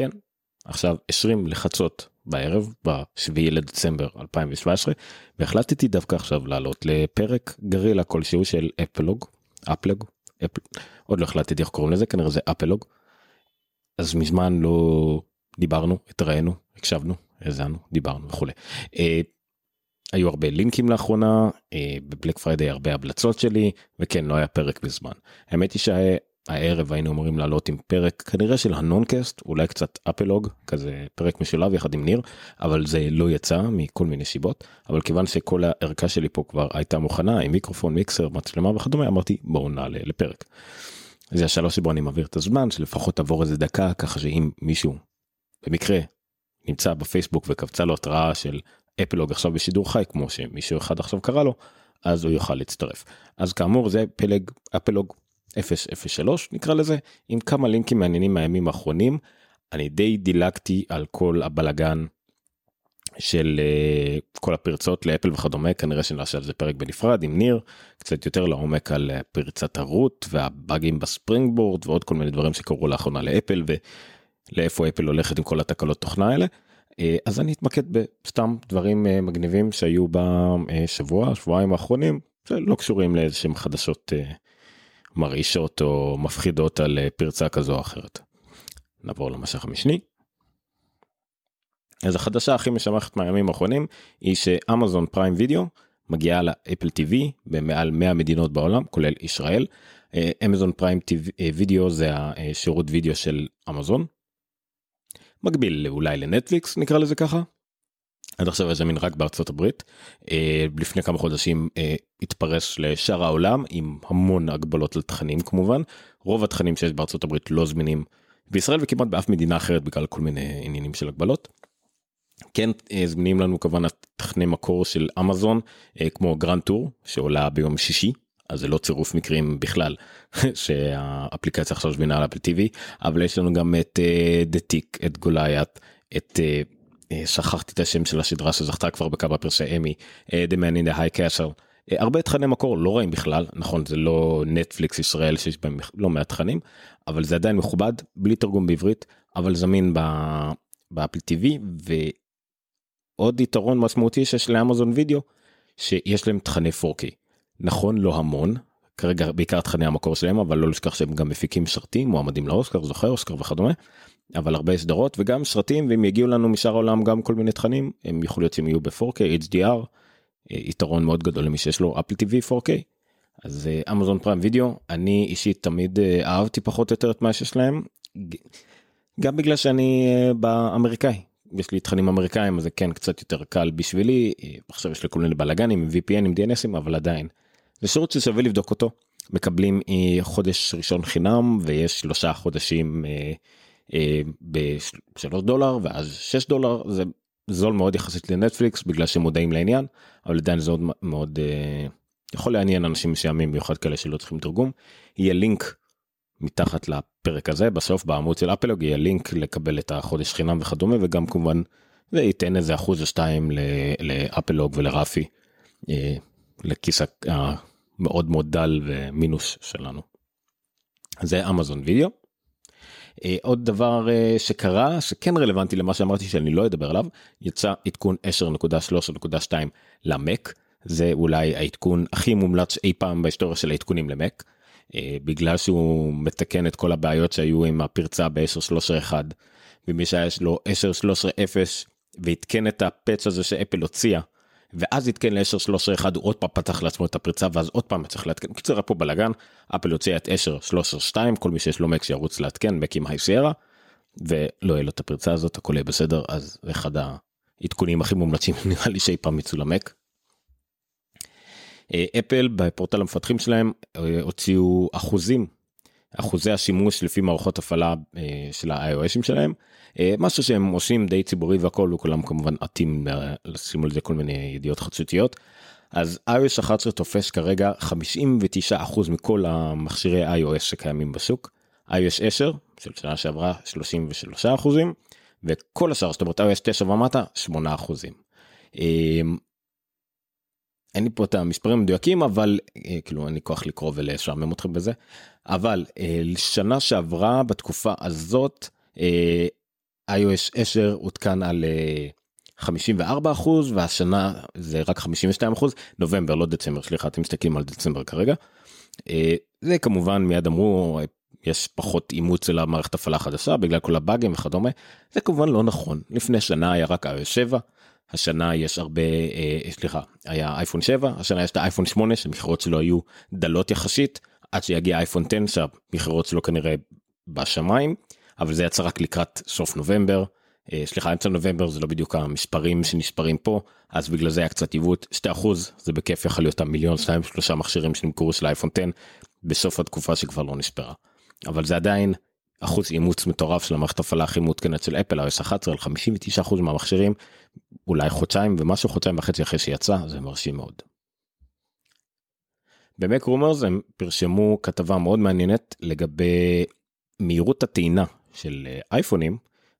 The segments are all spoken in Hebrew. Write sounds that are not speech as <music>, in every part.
כן, עכשיו 20 לחצות בערב ב-7 לדצמבר 2017 והחלטתי דווקא עכשיו לעלות לפרק גרילה כלשהו של אפלוג אפלוג אפל, עוד לא החלטתי איך קוראים לזה כנראה זה אפלוג. אז מזמן לא דיברנו התראינו הקשבנו האזנו דיברנו וכולי. אה, היו הרבה לינקים לאחרונה אה, בבלק פריידי הרבה המלצות שלי וכן לא היה פרק בזמן האמת היא הערב היינו אמורים לעלות עם פרק כנראה של הנונקאסט אולי קצת אפלוג כזה פרק משולב יחד עם ניר אבל זה לא יצא מכל מיני סיבות. אבל כיוון שכל הערכה שלי פה כבר הייתה מוכנה עם מיקרופון מיקסר מצלמה וכדומה אמרתי בואו נעלה לפרק. זה השלוש שבו אני מעביר את הזמן שלפחות תעבור איזה דקה ככה שאם מישהו במקרה נמצא בפייסבוק וקפצה לו התראה של אפלוג עכשיו בשידור חי כמו שמישהו אחד עכשיו קרא לו אז הוא יוכל להצטרף. אז כאמור זה פלג אפלוג 003 נקרא לזה עם כמה לינקים מעניינים מהימים האחרונים אני די דילגתי על כל הבלגן של uh, כל הפרצות לאפל וכדומה כנראה שנעשה על זה פרק בנפרד עם ניר קצת יותר לעומק על uh, פרצת הרות והבאגים בספרינג בורד ועוד כל מיני דברים שקרו לאחרונה לאפל ולאיפה אפל הולכת עם כל התקלות תוכנה האלה. Uh, אז אני אתמקד בסתם דברים מגניבים שהיו בשבוע שבועיים האחרונים שלא קשורים לאיזה שהם חדשות. מרעישות או מפחידות על אה, פרצה כזו או אחרת. נעבור למשך המשני. אז החדשה הכי משמחת מהימים האחרונים היא שאמזון פריים וידאו מגיעה לאפל TV במעל 100 מדינות בעולם כולל ישראל. אמזון פריים וידאו זה השירות וידאו של אמזון. מקביל אולי לנטפליקס נקרא לזה ככה. עד עכשיו היה זמין רק בארצות הברית אה, לפני כמה חודשים אה, התפרס לשאר העולם עם המון הגבלות על תכנים כמובן רוב התכנים שיש בארצות הברית לא זמינים בישראל וכמעט באף מדינה אחרת בגלל כל מיני עניינים של הגבלות. כן אה, זמינים לנו כמובן תכני מקור של אמזון כמו Grand Tour שעולה ביום שישי אז זה לא צירוף מקרים בכלל <laughs> שהאפליקציה עכשיו זמינה על Apple TV אבל יש לנו גם את The Tick את Goliath את שכחתי את השם של הסדרה שזכתה כבר בכמה פרסי אמי, אה, The Man in the High Castle. אה, הרבה תכני מקור לא רעים בכלל נכון זה לא נטפליקס ישראל שיש בהם לא מעט תכנים אבל זה עדיין מכובד בלי תרגום בעברית אבל זמין ב Apple TV ועוד יתרון משמעותי שיש ל Amazon Video שיש להם תכני 4K נכון לא המון כרגע בעיקר תכני המקור שלהם אבל לא לשכח שהם גם מפיקים שרתים מועמדים לאוסקר זוכר אוסקר וכדומה אבל הרבה סדרות וגם סרטים ואם יגיעו לנו משאר העולם גם כל מיני תכנים הם יכול להיות שהם יהיו ב-4K HDR אה, יתרון מאוד גדול למי שיש לו אפל TV 4K. אז אמזון פריים וידאו אני אישית תמיד אה, אהבתי פחות או יותר את מה שיש להם גם בגלל שאני אה, באמריקאי יש לי תכנים אמריקאים זה כן קצת יותר קל בשבילי עכשיו יש לי כל מיני בלאגנים עם VPN עם DNSים אבל עדיין זה שירות ששווה לבדוק אותו מקבלים חודש ראשון חינם ויש שלושה חודשים. אה, ב-3 דולר ואז 6 דולר זה זול מאוד יחסית לנטפליקס בגלל שמודעים לעניין אבל עדיין זה עוד מאוד אה, יכול לעניין אנשים מסוימים במיוחד כאלה שלא צריכים תרגום יהיה לינק מתחת לפרק הזה בסוף בעמוד של אפלוג יהיה לינק לקבל את החודש חינם וכדומה וגם כמובן זה ייתן איזה אחוז או שתיים לאפלוג ולרפי אה, לכיס המאוד מאוד דל ומינוס שלנו. זה אמזון וידאו. אה, עוד דבר אה, שקרה שכן רלוונטי למה שאמרתי שאני לא אדבר עליו יצא עדכון 10.3.2 למק זה אולי העדכון הכי מומלץ אי פעם בהיסטוריה של העדכונים למק אה, בגלל שהוא מתקן את כל הבעיות שהיו עם הפרצה ב-10.13.1 ומי שיש לו 10.13.0 ועדכן את הפאץ' הזה שאפל הוציאה ואז עדכן ל-10.13.1 הוא עוד פעם פתח לעצמו את הפריצה ואז עוד פעם צריך לעדכן. קיצר היה פה בלאגן אפל הוציאה את 10.13.2 כל מי שיש לו מק שירוץ לעדכן מק עם הייסיירה ולא יהיה לו את הפריצה הזאת הכל יהיה בסדר אז זה אחד העדכונים הכי מומלצים <laughs> נראה לי שאי פעם יצאו למק. אה, אפל בפורטל המפתחים שלהם אה, הוציאו אחוזים אחוזי השימוש לפי מערכות הפעלה אה, של ה-iOSים שלהם אה, משהו שהם עושים די ציבורי והכל וכולם כמובן עטים לשים על זה כל מיני ידיעות חדשותיות. אז iOS 11 תופס כרגע 59% מכל המכשירי iOS שקיימים בשוק. iOS 10 של שנה שעברה 33% וכל השאר זאת אומרת iOS 9 ומטה 8%. אין לי פה את המספרים המדויקים אבל אה, כאילו אין לי כוח לקרוא ולשעמם אתכם בזה אבל אה, שנה שעברה בתקופה הזאת אה, iOS 10 עודכן על 54 אחוז והשנה זה רק 52 אחוז נובמבר לא דצמבר סליחה אתם מסתכלים על דצמבר כרגע. זה כמובן מיד אמרו יש פחות אימוץ של המערכת הפעלה חדשה בגלל כל הבאגים וכדומה. זה כמובן לא נכון. לפני שנה היה רק iOS 7 השנה יש הרבה אה, סליחה היה אייפון 7 השנה יש את האייפון 8 שמכירות שלו היו דלות יחסית עד שיגיע אייפון 10 שהמכירות שלו כנראה בשמיים אבל זה יצא רק לקראת סוף נובמבר. אה, סליחה אמצע נובמבר זה לא בדיוק המספרים שנספרים פה אז בגלל זה היה קצת עיוות 2% זה בכיף יכול להיות המיליון 2 3 מכשירים שנמכרו של אייפון 10 בסוף התקופה שכבר לא נספרה. אבל זה עדיין אחוז אימוץ מטורף של המערכת הפעלה הכי מעודכנת של אפל iOS 11 על 59% מהמכשירים אולי חודשיים ומשהו חודשיים וחצי אחרי שיצא זה מרשים מאוד. במק רומרס הם פרשמו כתבה מאוד מעניינת לגבי מהירות הטעינה של אה, אייפונים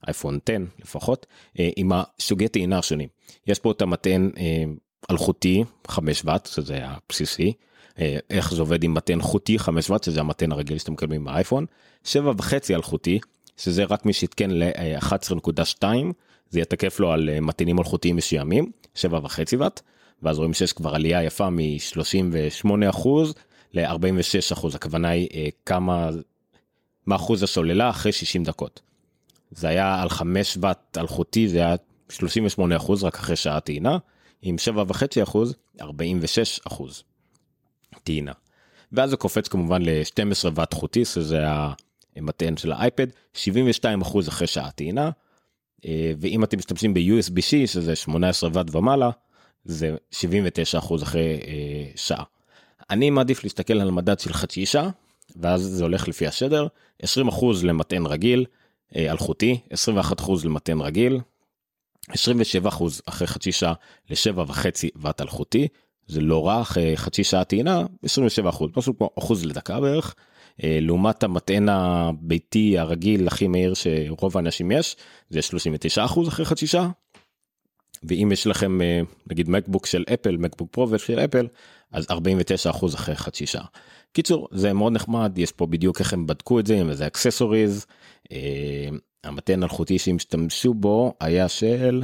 אייפון 10 לפחות אה, עם הסוגי טעינה השונים. יש פה את המטען אה, אלחוטי 5 ואט שזה הבסיסי איך זה עובד עם מטען חוטי 5 ואט שזה המטען הרגיל שאתם מקבלים באייפון 7 וחצי אלחוטי שזה רק מי שהתקן ל-11.2 זה יתקף לו על מטענים אלחוטיים מסוימים 7 וחצי ואט ואז רואים שיש כבר עלייה יפה מ-38 אחוז ל-46 אחוז הכוונה היא כמה מה אחוז הסוללה אחרי 60 דקות. זה היה על 5 ואט אלחוטי זה היה 38 אחוז רק אחרי שעה טעינה עם 7.5 אחוז 46 אחוז טעינה. ואז זה קופץ כמובן ל-12 ואט חוטי שזה המטען של האייפד 72 אחוז אחרי שעה טעינה. אה, ואם אתם משתמשים ב-USB-C שזה 18 ואט ומעלה זה 79 אחוז אחרי אה, שעה. אני מעדיף להסתכל על המדד של חצי שעה ואז זה הולך לפי השדר 20 אחוז למטען רגיל אה, אלחוטי 21 אחוז למטען רגיל 27 אחוז אחרי חצי שעה לשבע וחצי ואט אלחוטי זה לא רע אחרי חצי שעה טעינה 27 אחוז משהו כמו אחוז לדקה בערך אה, לעומת המטען הביתי הרגיל הכי מהיר שרוב האנשים יש זה 39 אחוז אחרי חצי שעה. ואם יש לכם אה, נגיד מקבוק של אפל מקבוק פרו של אפל אז 49 אחוז אחרי חצי שעה. קיצור זה מאוד נחמד יש פה בדיוק איך הם בדקו את זה עם איזה אקססוריז. אה, המתן אלחוטי שהם השתמשו בו היה של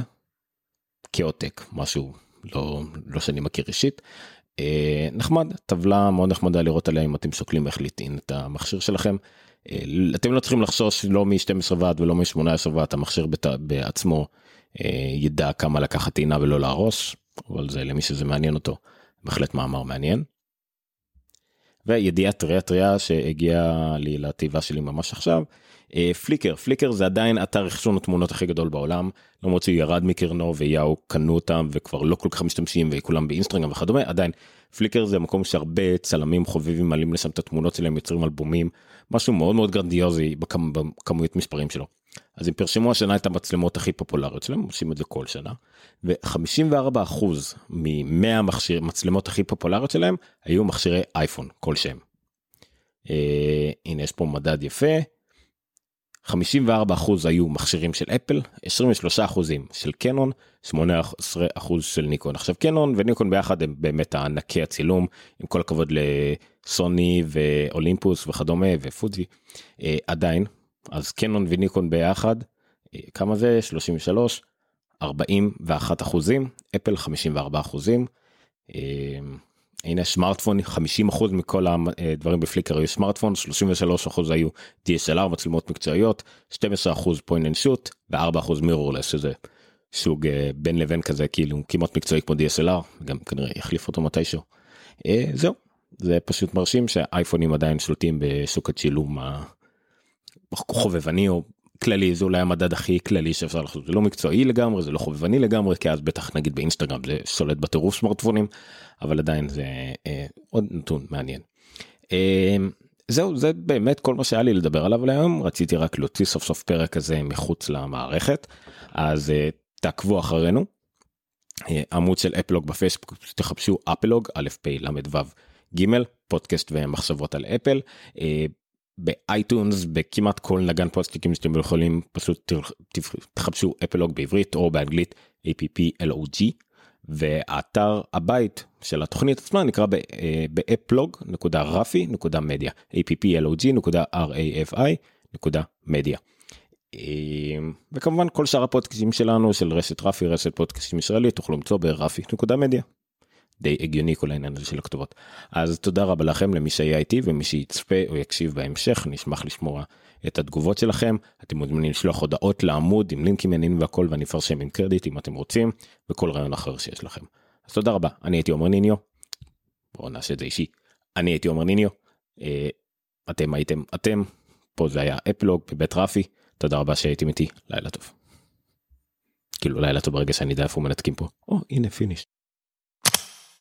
כאוטק משהו לא לא שאני מכיר אישית. אה, נחמד טבלה מאוד נחמדה לראות עליה אם אתם שוקלים איך לטעין את המכשיר שלכם. אה, אתם לא צריכים לחשוש לא מ-12 ועד ולא מ-18 ועד המכשיר בת, בעצמו ידע כמה לקחת טעינה ולא להרוס אבל זה למי שזה מעניין אותו בהחלט מאמר מעניין. וידיעה טריה טריה שהגיעה לי לתיבה שלי ממש עכשיו. פליקר פליקר זה עדיין אתר אחסון התמונות הכי גדול בעולם למרות שהוא ירד מקרנו ויאהו קנו אותם וכבר לא כל כך משתמשים וכולם באינסטגרם וכדומה עדיין פליקר זה מקום שהרבה צלמים חובבים מעלים לשם את התמונות שלהם יוצרים אלבומים משהו מאוד מאוד גרנדיוזי בכמויות מספרים שלו. אז הם פרסמו השנה את המצלמות הכי פופולריות שלהם עושים את זה כל שנה ו-54% מ-100 מכשיר מצלמות הכי פופולריות שלהם היו מכשירי אייפון כלשהם. אה, הנה יש פה מדד יפה. 54% היו מכשירים של אפל 23% של קנון 18% של ניקון. עכשיו קנון וניקון ביחד הם באמת הענקי הצילום עם כל הכבוד לסוני ואולימפוס וכדומה ופוג'י. אה, עדיין אז קנון וניקון ביחד אה, כמה זה 33 41 אחוזים אפל 54 אחוזים. אה, הנה סמארטפון 50 אחוז מכל הדברים בפליקר היו סמארטפון 33 אחוז היו DSLR מצלמות מקצועיות 12 אחוז point and shoot ו4 אחוז mirrorless שזה סוג אה, בין לבין כזה כאילו כמעט מקצועי כמו DSLR גם כנראה יחליף אותו מתישהו. זהו זה פשוט מרשים שאייפונים עדיין שולטים בשוק הצילום חובבני או כללי זה אולי המדד הכי כללי שאפשר לעשות זה לא מקצועי לגמרי זה לא חובבני לגמרי כי אז בטח נגיד באינסטגרם זה שולט בטירוף סמארטפונים אבל עדיין זה אה, עוד נתון מעניין. אה, זהו זה באמת כל מה שהיה לי לדבר עליו להיום רציתי רק להוציא סוף סוף פרק כזה מחוץ למערכת אז אה, תעקבו אחרינו. אה, עמוד של אפלוג בפייסבוק תחפשו אפלוג א' פ' ל' ו' ג' פודקאסט ומחשבות על אפל. אה, באייטונס בכמעט כל נגן פוסטיקים שאתם יכולים פשוט תחפשו אפלוג בעברית או באנגלית applog והאתר הבית של התוכנית עצמה נקרא באפלוג.רפי.מדיה applog.rafi.media. וכמובן כל שאר הפודקאסים שלנו של רשת רפי רשת פודקאסים ישראלי תוכלו למצוא ברפי נקודה מדיה. די הגיוני כל העניין הזה של הכתובות. אז תודה רבה לכם למי שהיה איתי ומי שיצפה או יקשיב בהמשך נשמח לשמוע את התגובות שלכם אתם מוזמנים לשלוח הודעות לעמוד עם לינקים עניינים והכל ואני אפרסם עם קרדיט אם אתם רוצים וכל רעיון אחר שיש לכם. אז תודה רבה אני הייתי עומר ניניו. בואו נעשה את זה אישי. אני הייתי עומר ניניו. אה, אתם הייתם אתם פה זה היה אפלוג בבית רפי תודה רבה שהייתם איתי לילה טוב. כאילו לילה טוב ברגע שאני יודע איפה מנתקים פה. או הנה finish.